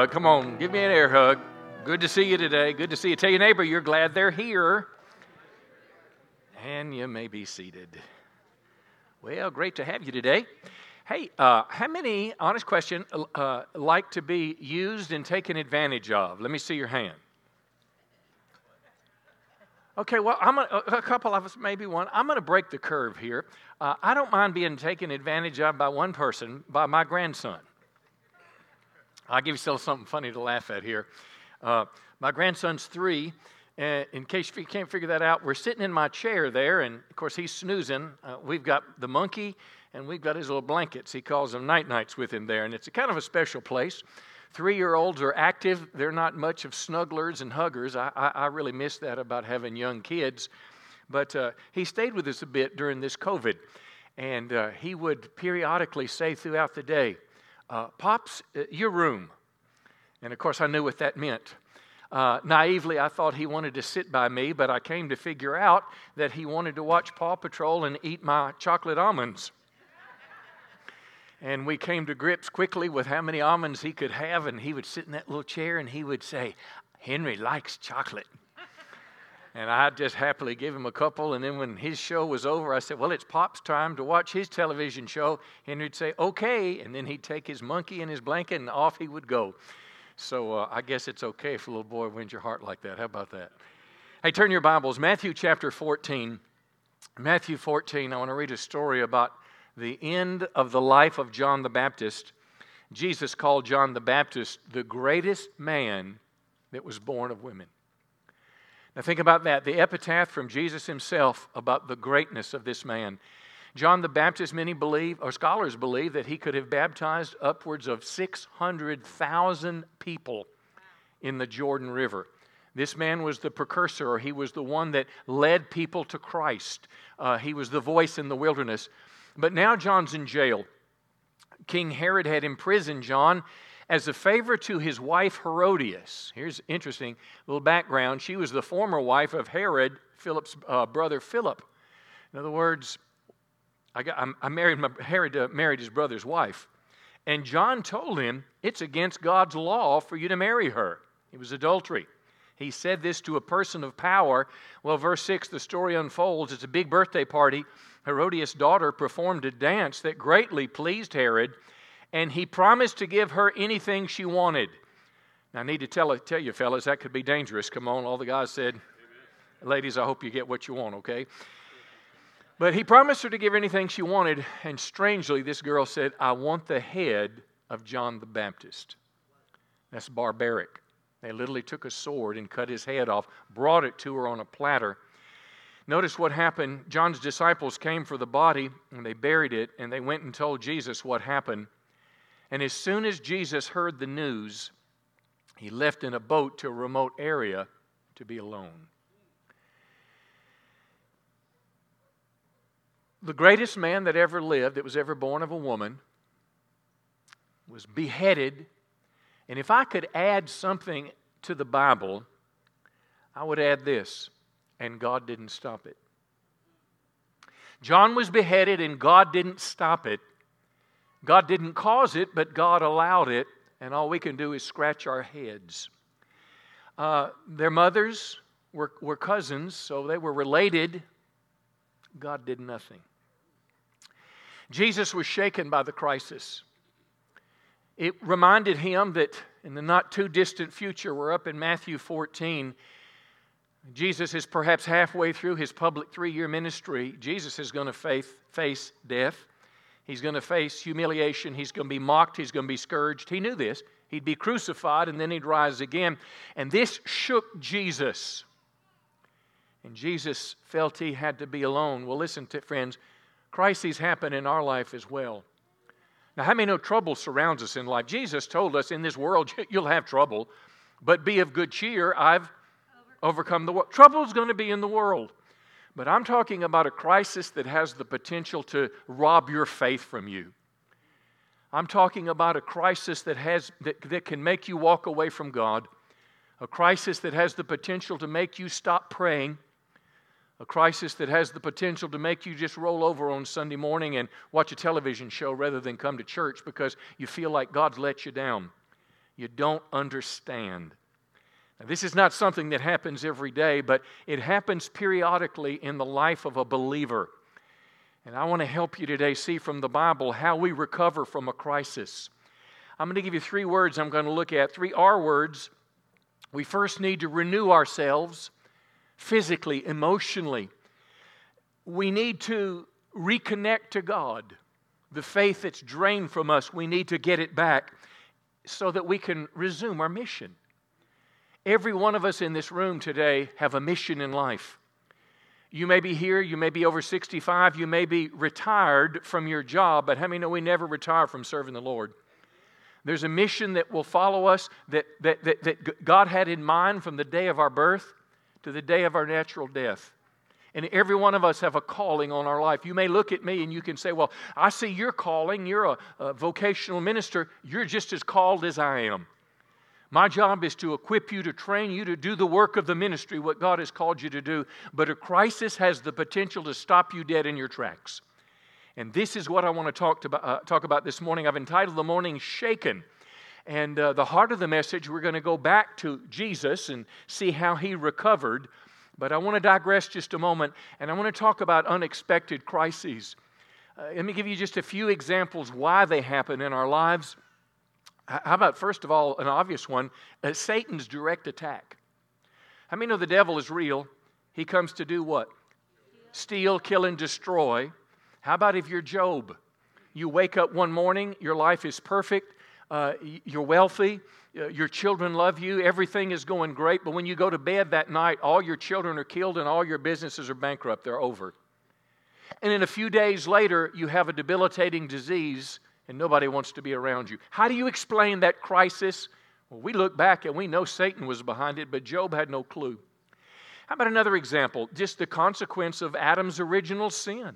hug. Come on, give me an air hug. Good to see you today. Good to see you. Tell your neighbor you're glad they're here. And you may be seated. Well, great to have you today. Hey, uh, how many, honest question, uh, like to be used and taken advantage of? Let me see your hand. Okay, well, I'm gonna, a couple of us, maybe one. I'm going to break the curve here. Uh, I don't mind being taken advantage of by one person, by my grandson. I'll give you something funny to laugh at here. Uh, my grandson's three. Uh, in case you can't figure that out, we're sitting in my chair there, and of course he's snoozing. Uh, we've got the monkey, and we've got his little blankets. He calls them night nights with him there, and it's a kind of a special place. Three year olds are active. They're not much of snugglers and huggers. I, I, I really miss that about having young kids. But uh, he stayed with us a bit during this COVID. And uh, he would periodically say throughout the day, uh, Pops, uh, your room. And of course, I knew what that meant. Uh, naively, I thought he wanted to sit by me, but I came to figure out that he wanted to watch Paw Patrol and eat my chocolate almonds. And we came to grips quickly with how many almonds he could have. And he would sit in that little chair and he would say, Henry likes chocolate. And I'd just happily give him a couple. And then when his show was over, I said, Well, it's Pop's time to watch his television show. And he'd say, Okay. And then he'd take his monkey and his blanket and off he would go. So uh, I guess it's okay if a little boy wins your heart like that. How about that? Hey, turn your Bibles. Matthew chapter 14. Matthew 14, I want to read a story about the end of the life of John the Baptist, Jesus called John the Baptist the greatest man that was born of women. Now, think about that the epitaph from Jesus himself about the greatness of this man. John the Baptist, many believe, or scholars believe, that he could have baptized upwards of 600,000 people in the Jordan River. This man was the precursor, or he was the one that led people to Christ. Uh, he was the voice in the wilderness. But now John's in jail. King Herod had imprisoned John as a favor to his wife Herodias. Here's interesting little background. She was the former wife of Herod, Philip's uh, brother Philip. In other words, I, got, I married my, Herod uh, married his brother's wife, and John told him it's against God's law for you to marry her. It was adultery. He said this to a person of power. Well, verse 6, the story unfolds. It's a big birthday party. Herodias' daughter performed a dance that greatly pleased Herod, and he promised to give her anything she wanted. Now, I need to tell, tell you, fellas, that could be dangerous. Come on, all the guys said. Amen. Ladies, I hope you get what you want, okay? But he promised her to give anything she wanted, and strangely, this girl said, I want the head of John the Baptist. That's barbaric. They literally took a sword and cut his head off, brought it to her on a platter, Notice what happened. John's disciples came for the body and they buried it, and they went and told Jesus what happened. And as soon as Jesus heard the news, he left in a boat to a remote area to be alone. The greatest man that ever lived, that was ever born of a woman, was beheaded. And if I could add something to the Bible, I would add this and God didn't stop it. John was beheaded, and God didn't stop it. God didn't cause it, but God allowed it, and all we can do is scratch our heads. Uh, their mothers were, were cousins, so they were related. God did nothing. Jesus was shaken by the crisis. It reminded him that in the not too distant future, we're up in Matthew 14, Jesus is perhaps halfway through his public three year ministry. Jesus is going to face, face death. He's going to face humiliation. He's going to be mocked. He's going to be scourged. He knew this. He'd be crucified and then he'd rise again. And this shook Jesus. And Jesus felt he had to be alone. Well, listen to friends, crises happen in our life as well. Now, how many know trouble surrounds us in life? Jesus told us in this world you'll have trouble, but be of good cheer. I've overcome the world. Trouble is going to be in the world. But I'm talking about a crisis that has the potential to rob your faith from you. I'm talking about a crisis that, has, that, that can make you walk away from God, a crisis that has the potential to make you stop praying, a crisis that has the potential to make you just roll over on Sunday morning and watch a television show rather than come to church because you feel like God's let you down. You don't understand. Now, this is not something that happens every day, but it happens periodically in the life of a believer. And I want to help you today see from the Bible how we recover from a crisis. I'm going to give you three words I'm going to look at, three R words. We first need to renew ourselves physically, emotionally. We need to reconnect to God. The faith that's drained from us, we need to get it back so that we can resume our mission. Every one of us in this room today have a mission in life. You may be here, you may be over 65, you may be retired from your job, but how many know we never retire from serving the Lord? There's a mission that will follow us that, that, that, that God had in mind from the day of our birth to the day of our natural death. And every one of us have a calling on our life. You may look at me and you can say, Well, I see your calling. You're a, a vocational minister. You're just as called as I am. My job is to equip you, to train you to do the work of the ministry, what God has called you to do. But a crisis has the potential to stop you dead in your tracks. And this is what I want to talk, to, uh, talk about this morning. I've entitled the morning Shaken. And uh, the heart of the message, we're going to go back to Jesus and see how he recovered. But I want to digress just a moment, and I want to talk about unexpected crises. Uh, let me give you just a few examples why they happen in our lives how about, first of all, an obvious one uh, Satan's direct attack? How many know the devil is real? He comes to do what? Steal, kill, and destroy. How about if you're Job? You wake up one morning, your life is perfect, uh, you're wealthy, uh, your children love you, everything is going great, but when you go to bed that night, all your children are killed and all your businesses are bankrupt. They're over. And then a few days later, you have a debilitating disease and nobody wants to be around you. How do you explain that crisis? Well, we look back and we know Satan was behind it, but Job had no clue. How about another example? Just the consequence of Adam's original sin.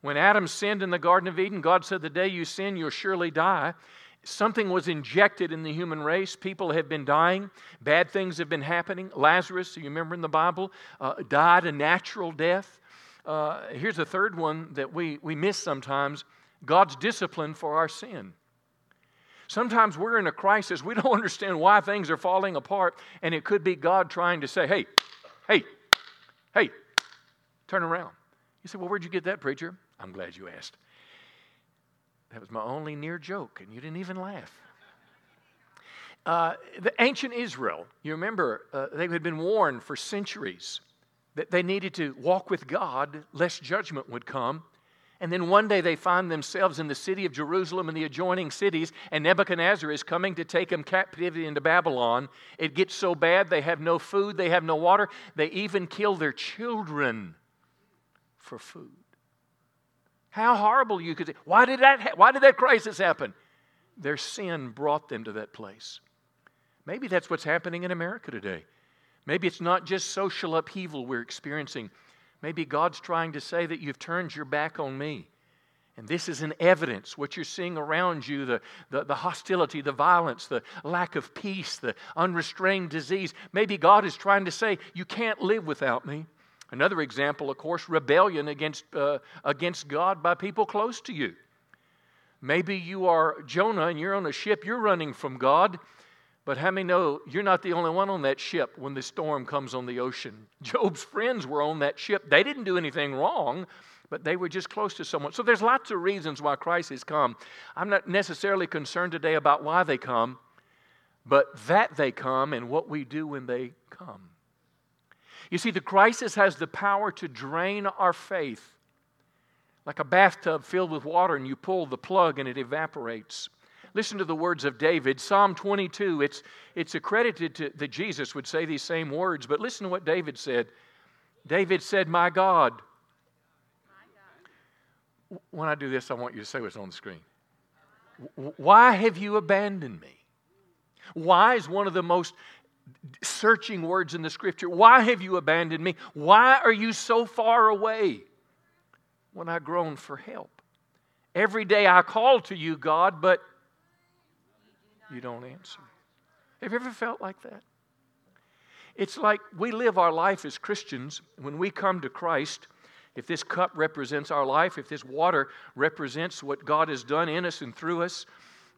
When Adam sinned in the Garden of Eden, God said, The day you sin, you'll surely die. Something was injected in the human race. People have been dying. Bad things have been happening. Lazarus, you remember in the Bible, uh, died a natural death. Uh, here's a third one that we, we miss sometimes God's discipline for our sin. Sometimes we're in a crisis. We don't understand why things are falling apart, and it could be God trying to say, hey, hey, hey, turn around. You say, well, where'd you get that, preacher? I'm glad you asked. That was my only near joke, and you didn't even laugh. Uh, the ancient Israel, you remember, uh, they had been warned for centuries that they needed to walk with God lest judgment would come. And then one day they find themselves in the city of Jerusalem and the adjoining cities, and Nebuchadnezzar is coming to take them captivity into Babylon. It gets so bad they have no food, they have no water, they even kill their children for food. How horrible you could say. Why did that, ha- why did that crisis happen? Their sin brought them to that place. Maybe that's what's happening in America today. Maybe it's not just social upheaval we're experiencing. Maybe God's trying to say that you've turned your back on me. And this is an evidence, what you're seeing around you the, the, the, hostility, the violence, the lack of peace, the unrestrained disease. Maybe God is trying to say, You can't live without me. Another example, of course, rebellion against, uh, against God by people close to you. Maybe you are Jonah and you're on a ship, you're running from God, but how many know you're not the only one on that ship when the storm comes on the ocean? Job's friends were on that ship. They didn't do anything wrong, but they were just close to someone. So there's lots of reasons why crises come. I'm not necessarily concerned today about why they come, but that they come and what we do when they come. You see, the crisis has the power to drain our faith like a bathtub filled with water, and you pull the plug and it evaporates. Listen to the words of David. Psalm 22, it's, it's accredited to, that Jesus would say these same words, but listen to what David said. David said, My God. My God. When I do this, I want you to say what's on the screen. Why have you abandoned me? Why is one of the most searching words in the scripture. Why have you abandoned me? Why are you so far away when I groan for help? Every day I call to you, God, but you don't answer. Have you ever felt like that? It's like we live our life as Christians. When we come to Christ, if this cup represents our life, if this water represents what God has done in us and through us,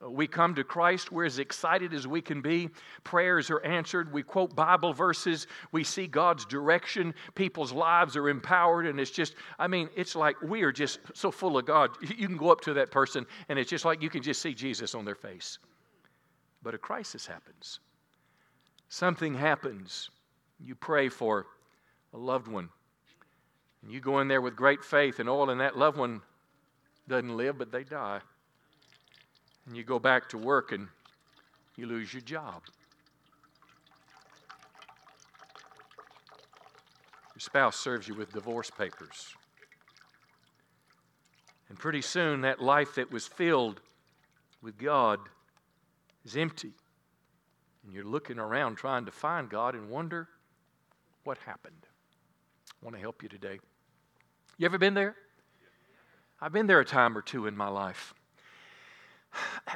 uh, we come to Christ, we're as excited as we can be. Prayers are answered. We quote Bible verses. We see God's direction. People's lives are empowered. And it's just, I mean, it's like we are just so full of God. You can go up to that person, and it's just like you can just see Jesus on their face. But a crisis happens. Something happens. You pray for a loved one. And you go in there with great faith, and all, and that loved one doesn't live, but they die and you go back to work and you lose your job. Your spouse serves you with divorce papers. And pretty soon, that life that was filled with God is empty. And you're looking around trying to find God and wonder what happened. I want to help you today. You ever been there? I've been there a time or two in my life.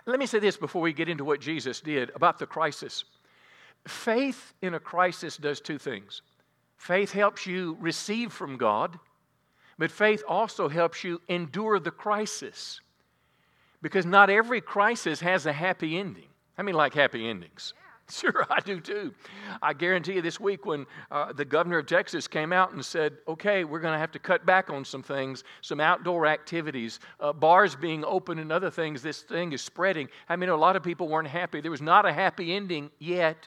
Let me say this before we get into what Jesus did about the crisis. Faith in a crisis does two things faith helps you receive from God, but faith also helps you endure the crisis. Because not every crisis has a happy ending. I mean, like happy endings. Sure, I do too. I guarantee you this week when uh, the governor of Texas came out and said, okay, we're going to have to cut back on some things, some outdoor activities, uh, bars being open and other things, this thing is spreading. I mean, a lot of people weren't happy. There was not a happy ending yet.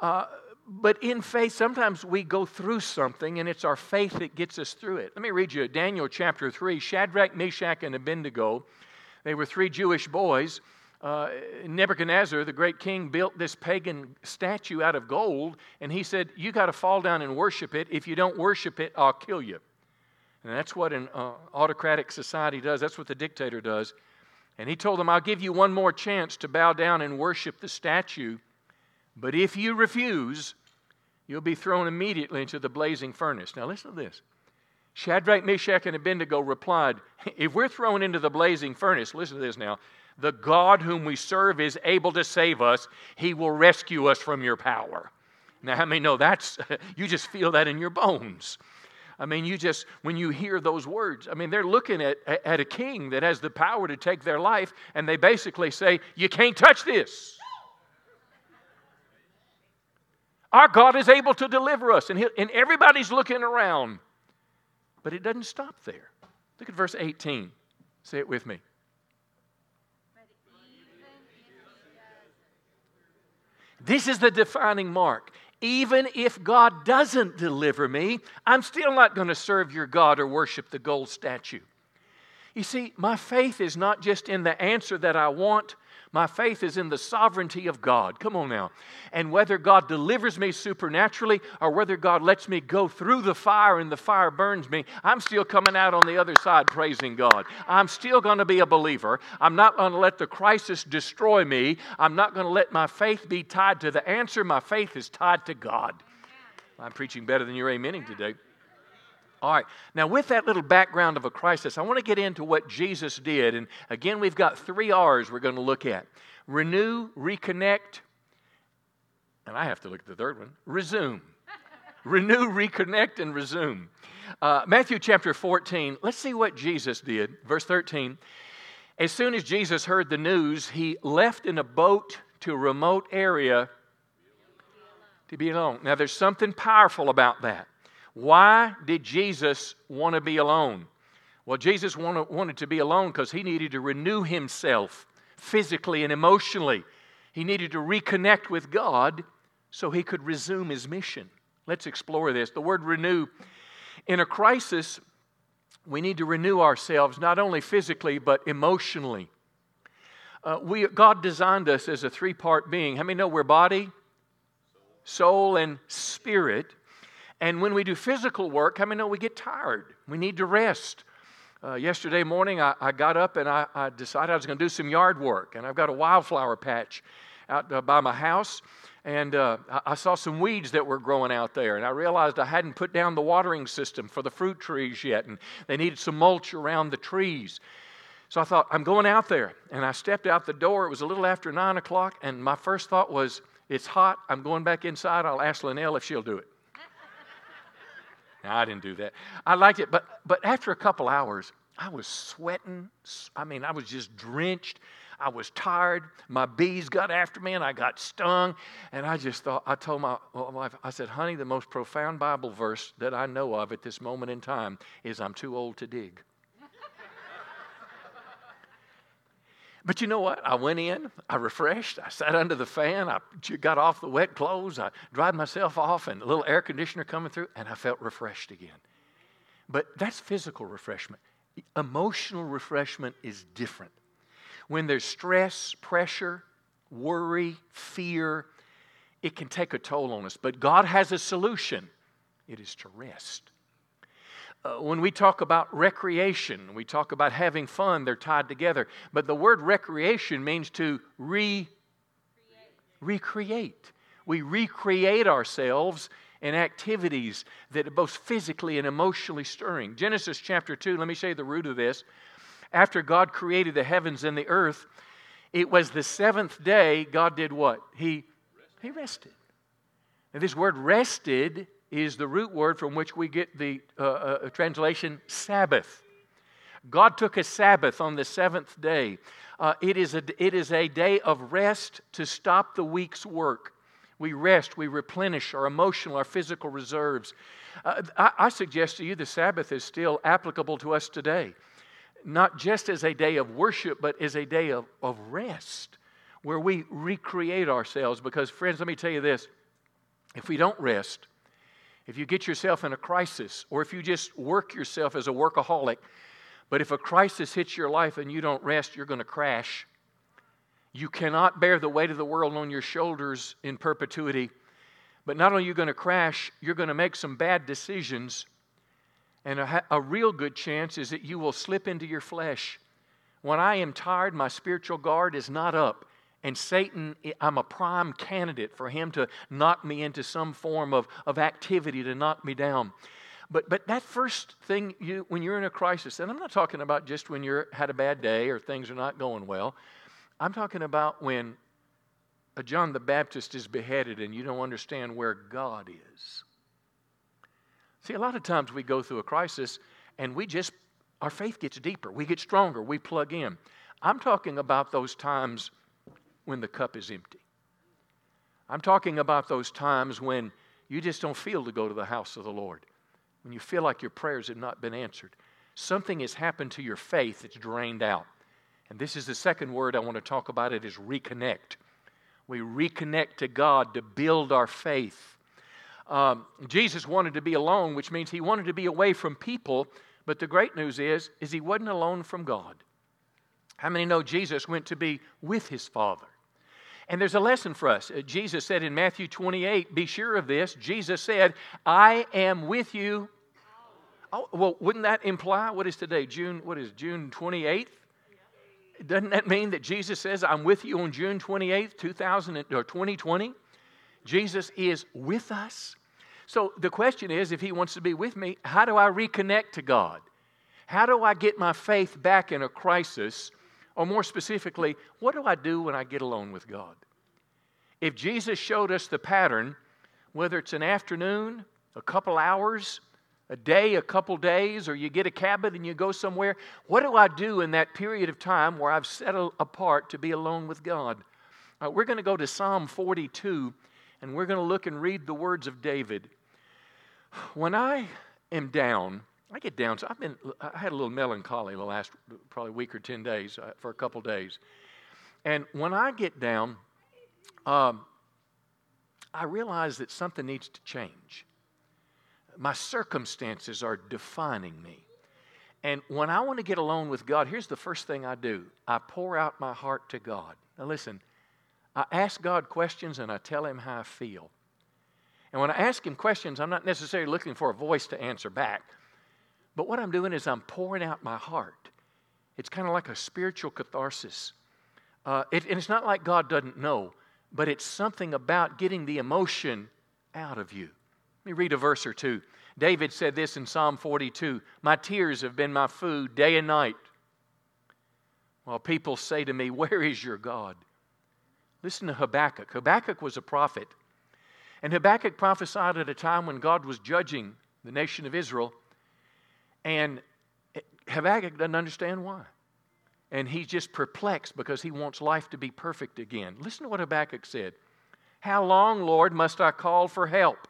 Uh, but in faith, sometimes we go through something and it's our faith that gets us through it. Let me read you Daniel chapter 3. Shadrach, Meshach, and Abednego, they were three Jewish boys uh, Nebuchadnezzar, the great king, built this pagan statue out of gold, and he said, You got to fall down and worship it. If you don't worship it, I'll kill you. And that's what an uh, autocratic society does, that's what the dictator does. And he told them, I'll give you one more chance to bow down and worship the statue, but if you refuse, you'll be thrown immediately into the blazing furnace. Now, listen to this. Shadrach, Meshach, and Abednego replied, If we're thrown into the blazing furnace, listen to this now, the God whom we serve is able to save us. He will rescue us from your power. Now, how many know that's, you just feel that in your bones. I mean, you just, when you hear those words, I mean, they're looking at, at a king that has the power to take their life, and they basically say, You can't touch this. Our God is able to deliver us, and, he, and everybody's looking around. But it doesn't stop there. Look at verse 18. Say it with me. This is the defining mark. Even if God doesn't deliver me, I'm still not going to serve your God or worship the gold statue. You see, my faith is not just in the answer that I want, my faith is in the sovereignty of God. Come on now. And whether God delivers me supernaturally or whether God lets me go through the fire and the fire burns me, I'm still coming out on the other side praising God. I'm still going to be a believer. I'm not going to let the crisis destroy me. I'm not going to let my faith be tied to the answer. My faith is tied to God. I'm preaching better than you're amening today. All right, now with that little background of a crisis, I want to get into what Jesus did. And again, we've got three R's we're going to look at renew, reconnect, and I have to look at the third one resume. renew, reconnect, and resume. Uh, Matthew chapter 14, let's see what Jesus did. Verse 13. As soon as Jesus heard the news, he left in a boat to a remote area to be alone. Now, there's something powerful about that. Why did Jesus want to be alone? Well, Jesus wanted to be alone because he needed to renew himself physically and emotionally. He needed to reconnect with God so he could resume his mission. Let's explore this. The word renew, in a crisis, we need to renew ourselves not only physically but emotionally. Uh, we, God designed us as a three part being. How many know we're body, soul, and spirit? And when we do physical work, how many know we get tired? We need to rest. Uh, yesterday morning, I, I, got up and I, I decided I was going to do some yard work. And I've got a wildflower patch out uh, by my house. And uh, I saw some weeds that were growing out there. And I realized I hadn't put down the watering system for the fruit trees yet. And they needed some mulch around the trees. So I thought, I'm going out there. And I stepped out the door. It was a little after 9 o'clock. And my first thought was, it's hot. I'm going back inside. I'll ask Linnell if she'll do it. I didn't do that. I liked it, but, but after a couple hours, I was sweating. I mean, I was just drenched. I was tired. My bees got after me and I got stung. And I just thought, I told my wife, I said, honey, the most profound Bible verse that I know of at this moment in time is I'm too old to dig. But you know what? I went in, I refreshed, I sat under the fan, I got off the wet clothes, I dried myself off, and a little air conditioner coming through, and I felt refreshed again. But that's physical refreshment. Emotional refreshment is different. When there's stress, pressure, worry, fear, it can take a toll on us. But God has a solution it is to rest. Uh, when we talk about recreation, we talk about having fun, they're tied together. But the word recreation means to re- recreate. We recreate ourselves in activities that are both physically and emotionally stirring. Genesis chapter 2, let me show you the root of this. After God created the heavens and the earth, it was the seventh day God did what? He, he rested. And this word rested is the root word from which we get the uh, uh, translation Sabbath. God took a Sabbath on the seventh day. Uh, it, is a, it is a day of rest to stop the week's work. We rest, we replenish our emotional, our physical reserves. Uh, I, I suggest to you the Sabbath is still applicable to us today, not just as a day of worship, but as a day of, of rest where we recreate ourselves. Because, friends, let me tell you this if we don't rest, if you get yourself in a crisis, or if you just work yourself as a workaholic, but if a crisis hits your life and you don't rest, you're going to crash. You cannot bear the weight of the world on your shoulders in perpetuity. But not only are you going to crash, you're going to make some bad decisions. And a, a, real good chance is that you will slip into your flesh. When I am tired, my spiritual guard is not up. And Satan, I'm a prime candidate for him to knock me into some form of, of activity to knock me down. But, but that first thing, you, when you're in a crisis, and I'm not talking about just when you're had a bad day or things are not going well. I'm talking about when John the Baptist is beheaded and you don't understand where God is. See, a lot of times we go through a crisis and we just, our faith gets deeper, we get stronger, we plug in. I'm talking about those times when the cup is empty. I'm talking about those times when you just don't feel to go to the house of the Lord, when you feel like your prayers have not been answered. Something has happened to your faith that's drained out. And this is the second word I want to talk about it is reconnect. We reconnect to God to build our faith. Um, Jesus wanted to be alone, which means he wanted to be away from people. But the great news is, is he wasn't alone from God. How many know Jesus went to be with his Father? And there's a lesson for us. Uh, Jesus said in Matthew 28, be sure of this. Jesus said, I am with you. Oh, well, wouldn't that imply what is today? June, what is June 28th? Doesn't that mean that Jesus says, I'm with you on June 28th, 2000, or 2020? Jesus is with us. So the question is if he wants to be with me, how do I reconnect to God? How do I get my faith back in a crisis or more specifically, what do I do when I get alone with God? If Jesus showed us the pattern, whether it's an afternoon, a couple hours, a day, a couple days, or you get a cabin and you go somewhere, what do I do in that period of time where I've set apart to be alone with God? Uh, we're going to go to Psalm 42 and we're going to look and read the words of David. When I am down, I get down. So I've been, I had a little melancholy the last probably week or 10 days uh, for a couple days. And when I get down, um, I realize that something needs to change. My circumstances are defining me. And when I want to get alone with God, here's the first thing I do I pour out my heart to God. Now, listen, I ask God questions and I tell Him how I feel. And when I ask Him questions, I'm not necessarily looking for a voice to answer back. But what I'm doing is I'm pouring out my heart. It's kind of like a spiritual catharsis. Uh, it, and it's not like God doesn't know, but it's something about getting the emotion out of you. Let me read a verse or two. David said this in Psalm 42 My tears have been my food day and night. While people say to me, Where is your God? Listen to Habakkuk. Habakkuk was a prophet. And Habakkuk prophesied at a time when God was judging the nation of Israel. And Habakkuk doesn't understand why. And he's just perplexed because he wants life to be perfect again. Listen to what Habakkuk said How long, Lord, must I call for help?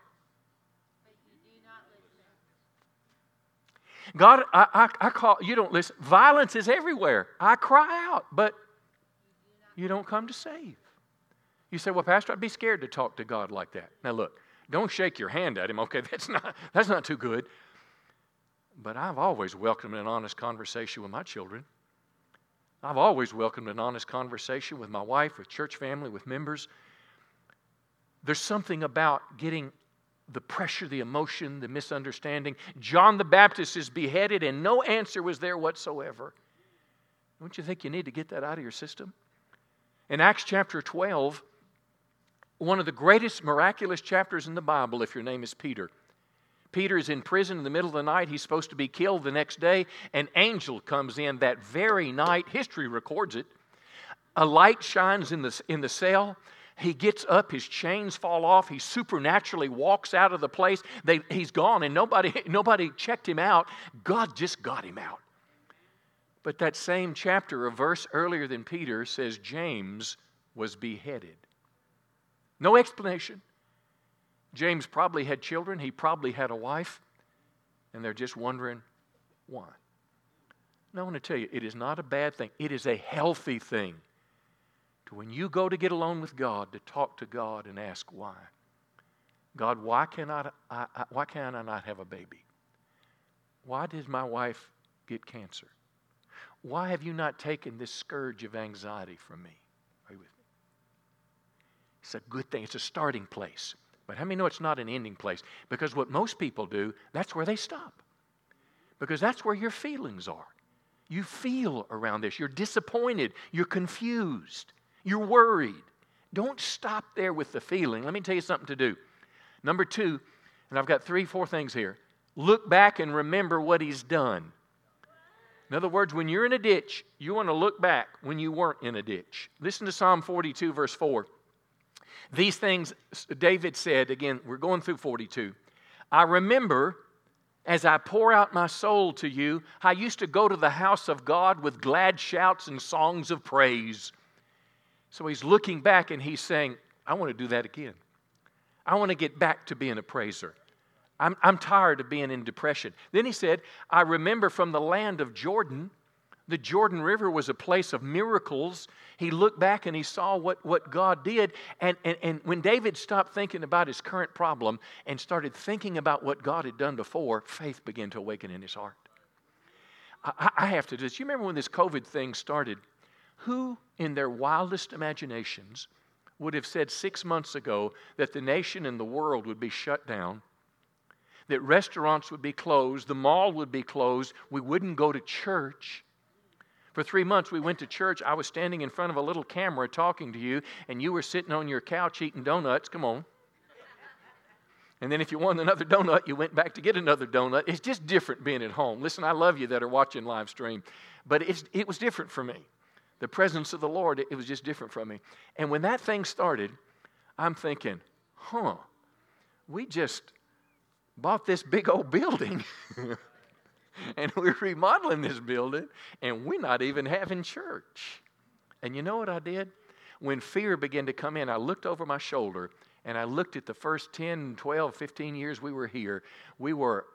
God, I, I, I, call, you don't listen. Violence is everywhere. I cry out, but you don't come to save. You say, well, Pastor, I'd be scared to talk to God like that. Now, look, don't shake your hand at him, okay? That's not, that's not too good. But I've always welcomed an honest conversation with my children. I've always welcomed an honest conversation with my wife, with church family, with members. There's something about getting the pressure, the emotion, the misunderstanding. John the Baptist is beheaded and no answer was there whatsoever. Don't you think you need to get that out of your system? In Acts chapter 12, one of the greatest miraculous chapters in the Bible, if your name is Peter. Peter is in prison in the middle of the night. He's supposed to be killed the next day. An angel comes in that very night. History records it. A light shines in the, in the cell. He gets up, his chains fall off. He supernaturally walks out of the place. They, he's gone, and nobody, nobody checked him out. God just got him out. But that same chapter, a verse earlier than Peter, says James was beheaded. No explanation. James probably had children, he probably had a wife, and they're just wondering why. Now, I want to tell you, it is not a bad thing, it is a healthy thing to when you go to get alone with God, to talk to God and ask why. God, why cannot I, I, why can I not have a baby? Why did my wife get cancer? Why have you not taken this scourge of anxiety from me? Are you with me. It's a good thing. It's a starting place. But how many know it's not an ending place? Because what most people do, that's where they stop. Because that's where your feelings are. You feel around this. You're disappointed. You're confused. You're worried. Don't stop there with the feeling. Let me tell you something to do. Number two, and I've got three, four things here. Look back and remember what he's done. In other words, when you're in a ditch, you want to look back when you weren't in a ditch. Listen to Psalm 42, verse 4. These things David said, again, we're going through 42. I remember as I pour out my soul to you, I used to go to the house of God with glad shouts and songs of praise. So he's looking back and he's saying, I want to do that again. I want to get back to being a praiser. I'm, I'm tired of being in depression. Then he said, I remember from the land of Jordan, the Jordan River was a place of miracles. He looked back and he saw what, what God did. And, and, and when David stopped thinking about his current problem and started thinking about what God had done before, faith began to awaken in his heart. I, I have to do this. You remember when this COVID thing started? Who, in their wildest imaginations, would have said six months ago that the nation and the world would be shut down, that restaurants would be closed, the mall would be closed, we wouldn't go to church? For three months, we went to church. I was standing in front of a little camera talking to you, and you were sitting on your couch eating donuts. Come on. And then if you wanted another donut, you went back to get another donut. It's just different being at home. Listen, I love you that are watching live stream, but it was different for me the presence of the Lord, it, was just different from me. And when that thing started, I'm thinking, huh, we just bought this big old building. and we're remodeling this building, and we're not even having church. And you know what I did? When fear began to come in, I looked over my shoulder and I looked at the first 10, 12, 15 years we were here. We were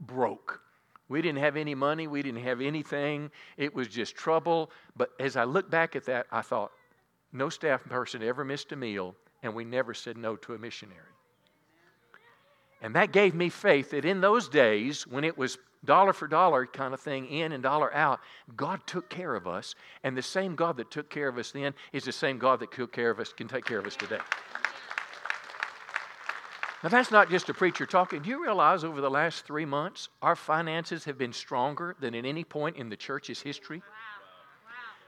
broke. We didn't have any money, we didn't have anything. It was just trouble. But as I look back at that, I thought, no staff person ever missed a meal, and we never said no to a missionary. And that gave me faith that in those days, when it was dollar for dollar kind of thing, in and dollar out, God took care of us. And the same God that took care of us then is the same God that took care of us, can take care of us today. Now, that's not just a preacher talking. Do you realize over the last three months, our finances have been stronger than at any point in the church's history?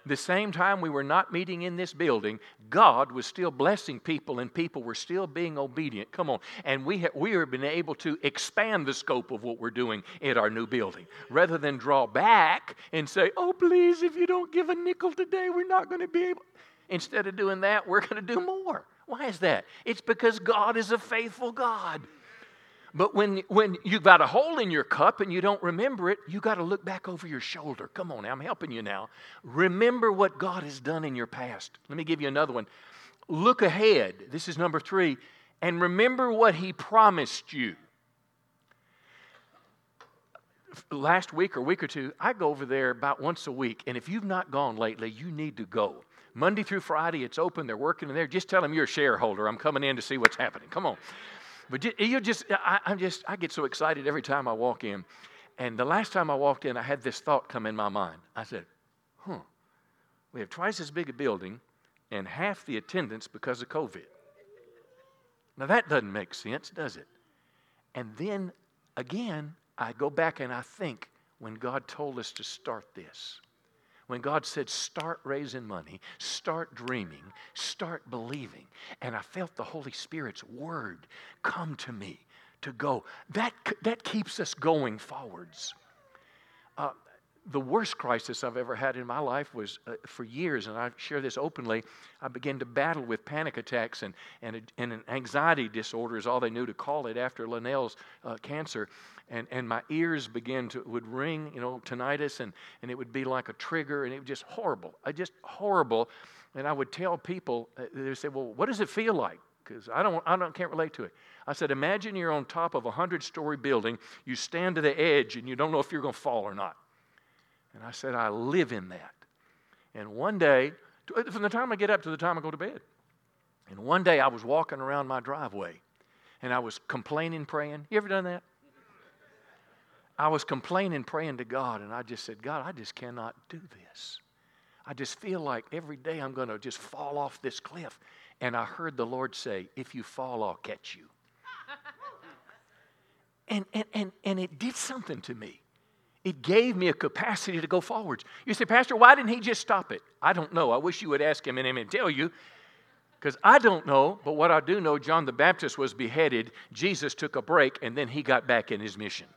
The same time we were not meeting in this building, God was still blessing people and people were still being obedient. Come on. And we, we have been able to expand the scope of what we're doing at our new building rather than draw back and say, oh, please, if you don't give a nickel today, we're not going to be able. Instead of doing that, we're going to do more. Why is that? It's because God is a faithful God. But when, when you've got a hole in your cup and you don't remember it, you got to look back over your shoulder. Come on, I'm helping you now. Remember what God has done in your past. Let me give you another one. Look ahead. This is number three. And remember what He promised you. Last week or week or two, I go over there about once a week. And if you've not gone lately, you need to go. Monday through Friday, it's open. They're working in there. Just tell them you're a shareholder. I'm coming in to see what's happening. Come on. But you just, I, I'm just, I get so excited every time I walk in. And the last time I walked in, I had this thought come in my mind. I said, huh, we have twice as big a building and half the attendance because of COVID. Now that doesn't make sense, does it? And then again, I go back and I think when God told us to start this when God said, start raising money, start dreaming, start believing. And I felt the Holy Spirit's word come to me to go. That, that keeps us going forwards. Uh, the worst crisis I've ever had in my life was uh, for years, and I share this openly. I began to battle with panic attacks and, and, and an anxiety disorder, is all they knew to call it after Linnell's uh, cancer. And, and my ears began to, would ring, you know, tinnitus, and, and it would be like a trigger, and it was just horrible. I just horrible. And I would tell people, uh, they would say, Well, what does it feel like? Because I don't, I don't, can't relate to it. I said, Imagine you're on top of a 100 story building, you stand to the edge, and you don't know if you're going to fall or not. And I said, I live in that. And one day, from the time I get up to the time I go to bed, and one day I was walking around my driveway and I was complaining, praying. You ever done that? I was complaining, praying to God, and I just said, God, I just cannot do this. I just feel like every day I'm going to just fall off this cliff. And I heard the Lord say, If you fall, I'll catch you. and, and, and, and it did something to me. It gave me a capacity to go forwards. You say, Pastor, why didn't he just stop it? I don't know. I wish you would ask him and him and tell you. Because I don't know, but what I do know, John the Baptist was beheaded, Jesus took a break, and then he got back in his mission.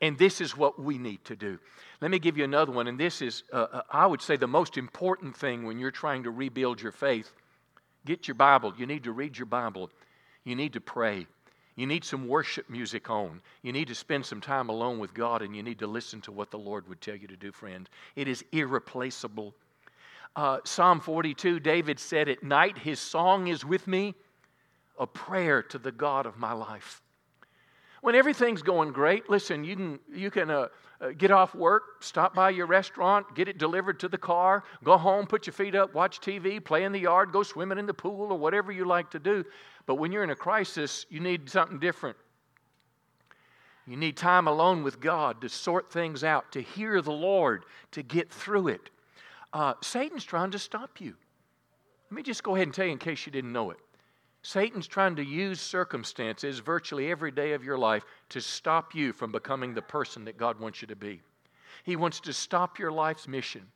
And this is what we need to do. Let me give you another one, and this is, uh, uh I would say, the most important thing when you're trying to rebuild your faith. Get your Bible. You need to read your Bible. You need to pray. You need some worship music on. You need to spend some time alone with God and you need to listen to what the Lord would tell you to do, friend. It is irreplaceable. Uh, Psalm 42, David said, At night his song is with me, a prayer to the God of my life. When everything's going great, listen, you can, you can uh, uh, get off work, stop by your restaurant, get it delivered to the car, go home, put your feet up, watch TV, play in the yard, go swimming in the pool, or whatever you like to do. But when you're in a crisis, you need something different. You need time alone with God to sort things out, to hear the Lord, to get through it. Uh, Satan's trying to stop you. Let me just go ahead and tell you in case you didn't know it. Satan's trying to use circumstances virtually every day of your life to stop you from becoming the person that God wants you to be. He wants to stop your life's mission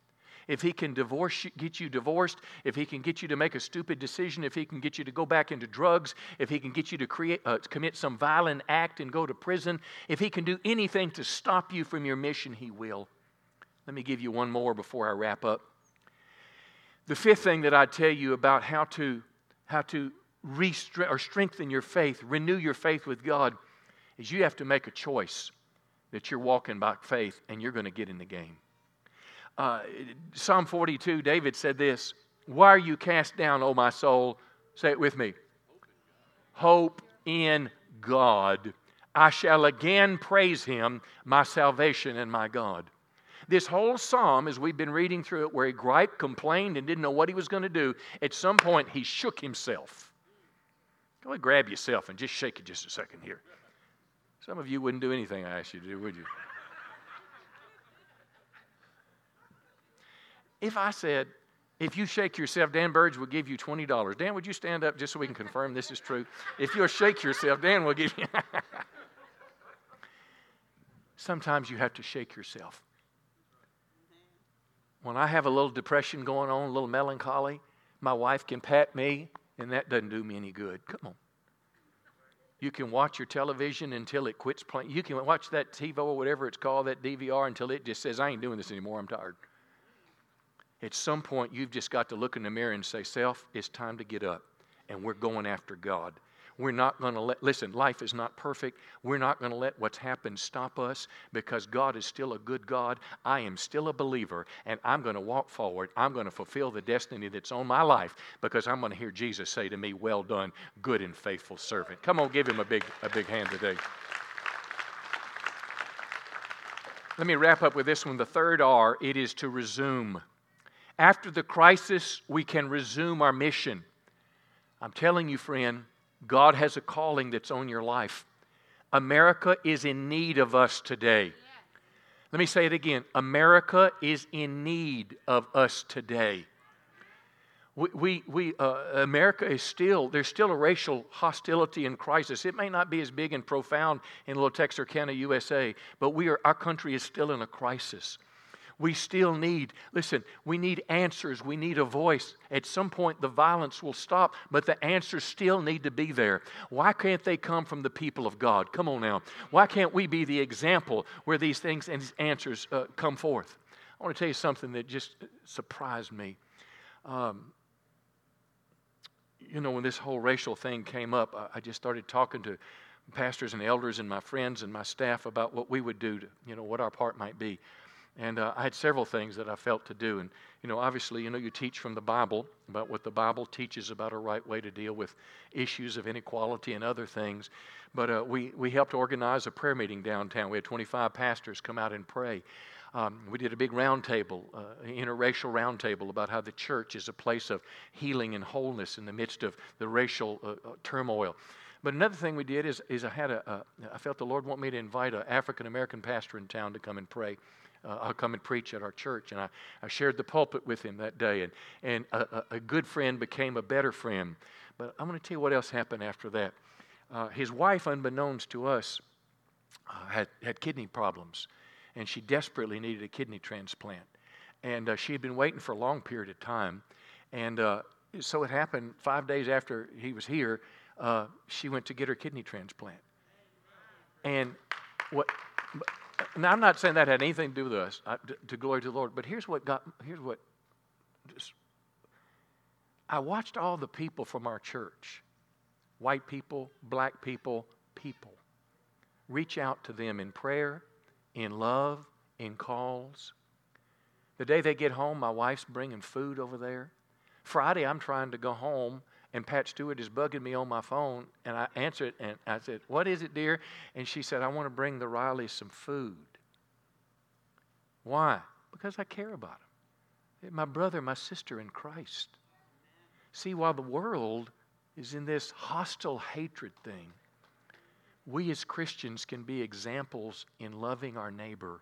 if he can divorce you, get you divorced, if he can get you to make a stupid decision, if he can get you to go back into drugs, if he can get you to create, uh, commit some violent act and go to prison, if he can do anything to stop you from your mission, he will. Let me give you one more before I wrap up. The fifth thing that I tell you about how to how to or strengthen your faith, renew your faith with God, is you have to make a choice that you're walking by faith and you're going to get in the game. Uh, Psalm 42, David said this Why are you cast down, O my soul? Say it with me. Hope in God. I shall again praise him, my salvation and my God. This whole psalm, as we've been reading through it, where he griped, complained, and didn't know what he was going to do, at some point he shook himself. Go ahead, grab yourself and just shake it just a second here. Some of you wouldn't do anything I asked you to do, would you? If I said, if you shake yourself, Dan Burge will give you $20. Dan, would you stand up just so we can confirm this is true? If you'll shake yourself, Dan will give you. Sometimes you have to shake yourself. When I have a little depression going on, a little melancholy, my wife can pat me, and that doesn't do me any good. Come on. You can watch your television until it quits playing. You can watch that TiVo or whatever it's called, that DVR, until it just says, I ain't doing this anymore, I'm tired. At some point, you've just got to look in the mirror and say, Self, it's time to get up. and we're going after God. We're not going to let, listen, life is not perfect. We're not going to let what's happened stop us because God is still a good God. I am still a believer, and I'm going to walk forward. I'm going to fulfill the destiny that's on my life because I'm going to hear Jesus say to me, Well done, good and faithful servant. Come on, give him a big, a big hand today. Let me wrap up with this one. The third R it is to resume. After the crisis, we can resume our mission. I'm telling you, friend, God has a calling that's on your life. America is in need of us today. Let me say it again America is in need of us today. We, we, we uh, America is still, there's still a racial hostility and crisis. It may not be as big and profound in Little Texarkana, USA, but we are, our country is still in a crisis we still need, listen, we need answers. We need a voice. At some point, the violence will stop, but the answers still need to be there. Why can't they come from the people of God? Come on now. Why can't we be the example where these things and these answers uh, come forth? I want to tell you something that just surprised me. Um, you know, when this whole racial thing came up, I, I just started talking to pastors and elders and my friends and my staff about what we would do to, you know, what our part might be. And uh, I had several things that I felt to do. And, you know, obviously, you know, you teach from the Bible about what the Bible teaches about a right way to deal with issues of inequality and other things. But uh, we, we helped organize a prayer meeting downtown. We had 25 pastors come out and pray. Um, we did a big roundtable, uh, interracial roundtable about how the church is a place of healing and wholeness in the midst of the racial uh, uh turmoil. But another thing we did is, is I had a, a I felt the Lord want me to invite an African American pastor in town to come and pray uh, I'll come and preach at our church. And I, I shared the pulpit with him that day. And, and a, a good friend became a better friend. But I'm going to tell you what else happened after that. Uh, his wife, unbeknownst to us, uh, had, had kidney problems. And she desperately needed a kidney transplant. And uh, she had been waiting for a long period of time. And uh, so it happened five days after he was here, uh, she went to get her kidney transplant. And what now, I'm not saying that had anything to do with us, uh, to, to glory to the Lord, but here's what got, here's what, just, I watched all the people from our church, white people, black people, people, reach out to them in prayer, in love, in calls. The day they get home, my wife's bringing food over there. Friday, I'm trying to go home and Pat Stewart is bugging me on my phone, and I answered, and I said, What is it, dear? And she said, I want to bring the Rileys some food. Why? Because I care about them. my brother, my sister in Christ. See, while the world is in this hostile hatred thing, we as Christians can be examples in loving our neighbor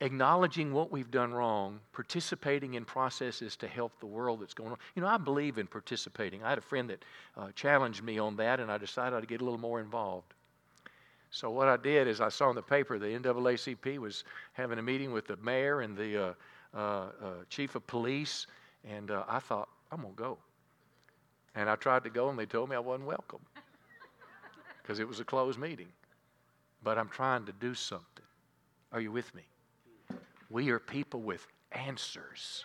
acknowledging what we've done wrong, participating in processes to help the world that's going on. You know, I believe in participating. I had a friend that uh, challenged me on that, and I decided I'd get a little more involved. So what I did is I saw in the paper the NAACP was having a meeting with the mayor and the uh, uh, uh chief of police, and uh, I thought I'm gonna go. And I tried to go, and they told me I wasn't welcome because it was a closed meeting. But I'm trying to do something. Are you with me? We are people with answers.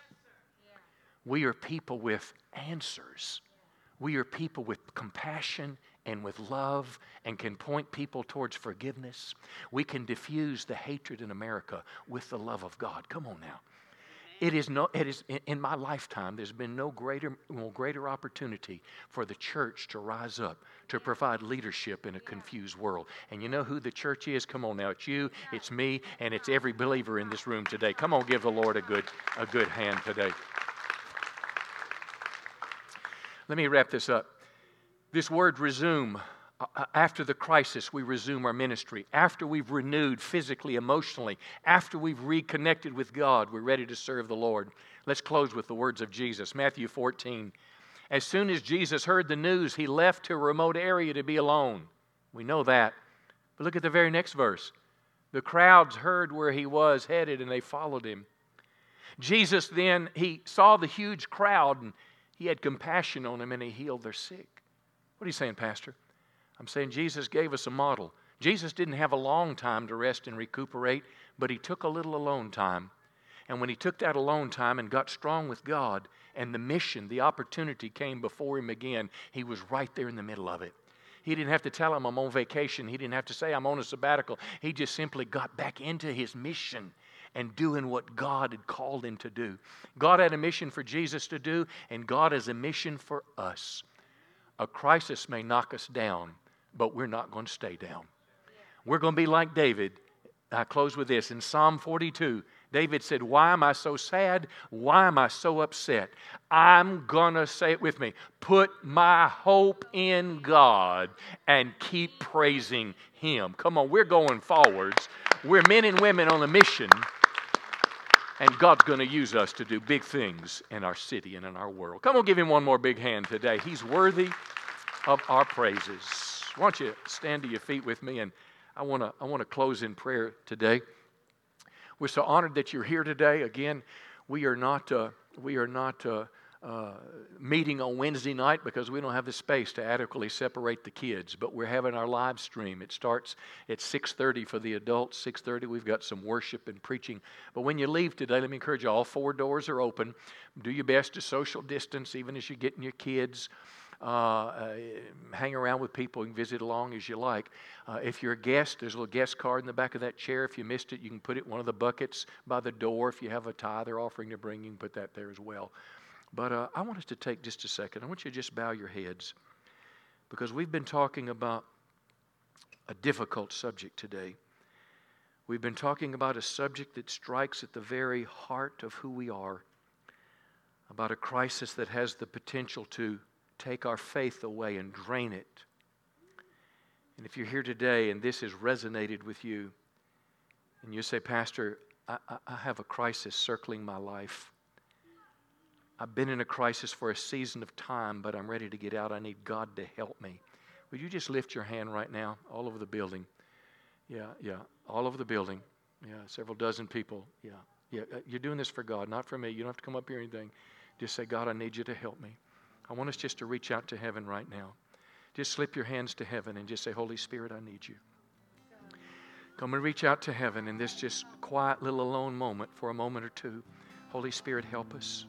We are people with answers. We are people with compassion and with love and can point people towards forgiveness. We can diffuse the hatred in America with the love of God. Come on now. It is no, it is in my lifetime, there's been no greater, no greater opportunity for the church to rise up, to provide leadership in a confused world. And you know who the church is? Come on now, it's you, it's me, and it's every believer in this room today. Come on, give the Lord a good, a good hand today. Let me wrap this up. This word resume Uh, uh, after the crisis, we resume our ministry. After we've renewed physically, emotionally, after we've reconnected with God, we're ready to serve the Lord. Let's close with the words of Jesus Matthew 14. As soon as Jesus heard the news, he left to a remote area to be alone. We know that. But look at the very next verse. The crowds heard where he was headed and they followed him. Jesus then, he saw the huge crowd and he had compassion on them and he healed their sick. What are you saying, Pastor? I'm saying Jesus gave us a model. Jesus didn't have a long time to rest and recuperate, but he took a little alone time. And when he took that alone time and got strong with God, and the mission, the opportunity came before him again, he was right there in the middle of it. He didn't have to tell him I'm on vacation. He didn't have to say I'm on a sabbatical. He just simply got back into his mission and doing what God had called him to do. God had a mission for Jesus to do, and God has a mission for us. A crisis may knock us down, but we're not going to stay down. We're going to be like David. I close with this. In Psalm 42, David said, Why am I so sad? Why am I so upset? I'm going to say it with me put my hope in God and keep praising Him. Come on, we're going forwards. We're men and women on a mission, and God's going to use us to do big things in our city and in our world. Come on, give Him one more big hand today. He's worthy of our praises. Why don't you stand to your feet with me and I want to I want to close in prayer today. We're so honored that you're here today. Again, we are not uh, we are not uh, uh, meeting on Wednesday night because we don't have the space to adequately separate the kids. But we're having our live stream. It starts at 6:30 for the adults. 6:30 we've got some worship and preaching. But when you leave today, let me encourage you: all four doors are open. Do your best to social distance, even as you're getting your kids. Uh, uh, hang around with people and visit along as you like. Uh, if you're a guest, there's a little guest card in the back of that chair. If you missed it, you can put it in one of the buckets by the door. If you have a tithe or offering to bring, you can put that there as well. But uh, I want us to take just a second. I want you to just bow your heads because we've been talking about a difficult subject today. We've been talking about a subject that strikes at the very heart of who we are, about a crisis that has the potential to take our faith away and drain it. And if you're here today and this has resonated with you, and you say, Pastor, I, I, have a crisis circling my life. I've been in a crisis for a season of time, but I'm ready to get out. I need God to help me. Would you just lift your hand right now, all over the building? Yeah, yeah, all over the building. Yeah, several dozen people. Yeah, yeah. Uh, you're doing this for God, not for me. You don't have to come up here or anything. Just say, God, I need you to help me. I want us just to reach out to heaven right now. Just slip your hands to heaven and just say, Holy Spirit, I need you. Come and reach out to heaven in this just quiet little alone moment for a moment or two. Holy Spirit, help us.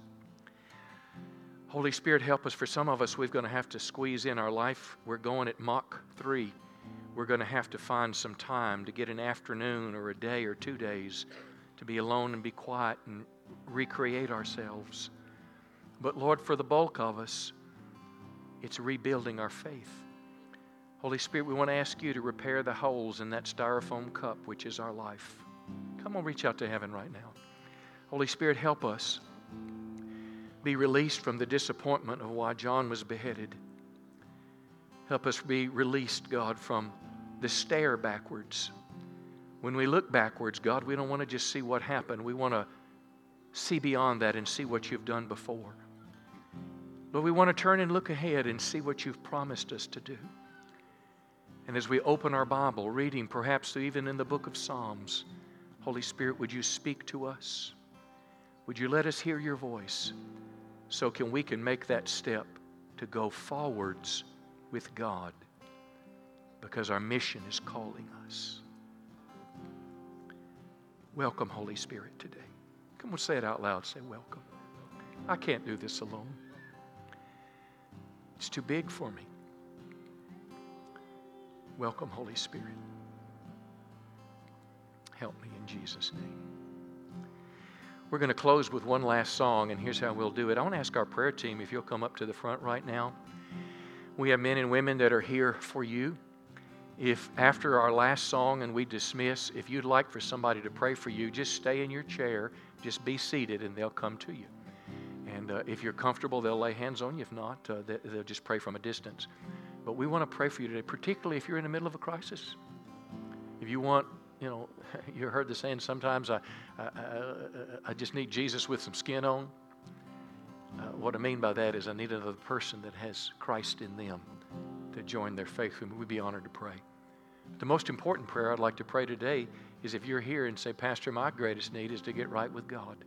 Holy Spirit, help us. For some of us, we're going to have to squeeze in our life. We're going at Mach 3. We're going to have to find some time to get an afternoon or a day or two days to be alone and be quiet and recreate ourselves. But Lord, for the bulk of us, it's rebuilding our faith. Holy Spirit, we want to ask you to repair the holes in that styrofoam cup, which is our life. Come on, reach out to heaven right now. Holy Spirit, help us be released from the disappointment of why John was beheaded. Help us be released, God, from the stare backwards. When we look backwards, God, we don't want to just see what happened. We want to see beyond that and see what you've done before. But we want to turn and look ahead and see what you've promised us to do. And as we open our Bible, reading perhaps even in the book of Psalms, Holy Spirit, would you speak to us? Would you let us hear your voice so can we can make that step to go forwards with God because our mission is calling us. Welcome, Holy Spirit, today. Come on, say it out loud. Say, Welcome. I can't do this alone. It's too big for me. Welcome, Holy Spirit. Help me in Jesus' name. We're going to close with one last song, and here's how we'll do it. I want to ask our prayer team if you'll come up to the front right now. We have men and women that are here for you. If after our last song and we dismiss, if you'd like for somebody to pray for you, just stay in your chair, just be seated, and they'll come to you. And uh, if you're comfortable, they'll lay hands on you. If not, uh, they, they'll just pray from a distance. But we want to pray for you today, particularly if you're in the middle of a crisis. If you want, you know, you heard the saying sometimes, I, I, I, just need Jesus with some skin on. Uh, what I mean by that is I need another person that has Christ in them to join their faith me. We'd be honored to pray. The most important prayer I'd like to pray today is if you're here and say, Pastor, my greatest need is to get right with God.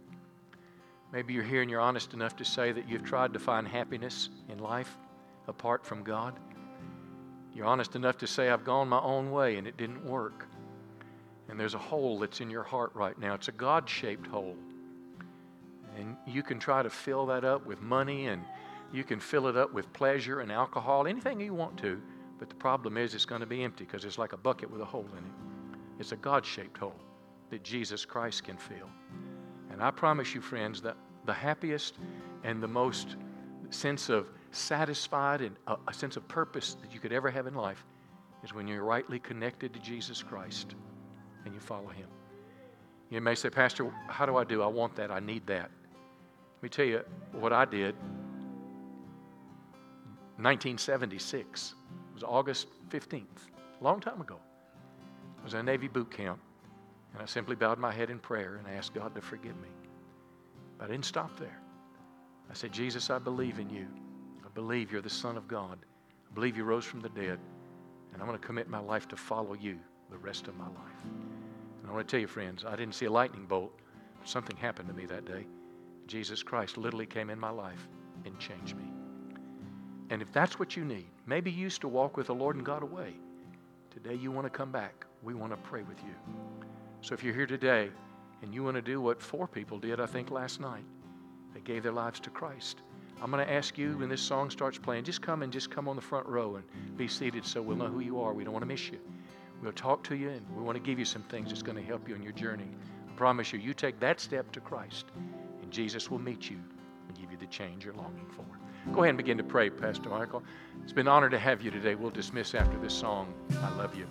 Maybe you're here and you're honest enough to say that you've tried to find happiness in life apart from God. You're honest enough to say, I've gone my own way and it didn't work. And there's a hole that's in your heart right now. It's a God shaped hole. And you can try to fill that up with money and you can fill it up with pleasure and alcohol, anything you want to. But the problem is it's going to be empty because it's like a bucket with a hole in it. It's a God shaped hole that Jesus Christ can fill. And I promise you, friends, that the happiest and the most sense of satisfied and a, a sense of purpose that you could ever have in life is when you're rightly connected to Jesus Christ and you follow Him. You may say, Pastor, how do I do? I want that. I need that. Let me tell you what I did. 1976 it was August 15th, a long time ago. I was in a Navy boot camp, and I simply bowed my head in prayer and asked God to forgive me. But I didn't stop there. I said, Jesus, I believe in you. I believe you're the Son of God. I believe you rose from the dead. And I'm going to commit my life to follow you the rest of my life. And I want to tell you, friends, I didn't see a lightning bolt. Something happened to me that day. Jesus Christ literally came in my life and changed me. And if that's what you need, maybe you used to walk with the Lord and God away. Today you want to come back. We want to pray with you. So if you're here today and you want to do what four people did, I think, last night, they gave their lives to Christ. I'm going to ask you when this song starts playing, just come and just come on the front row and be seated so we'll know who you are. We don't want to miss you. We'll talk to you and we want to give you some things that's going to help you in your journey. I promise you, you take that step to Christ and Jesus will meet you and give you the change you're longing for. Go ahead and begin to pray, Pastor Michael. It's been an honor to have you today. We'll dismiss after this song. I love you.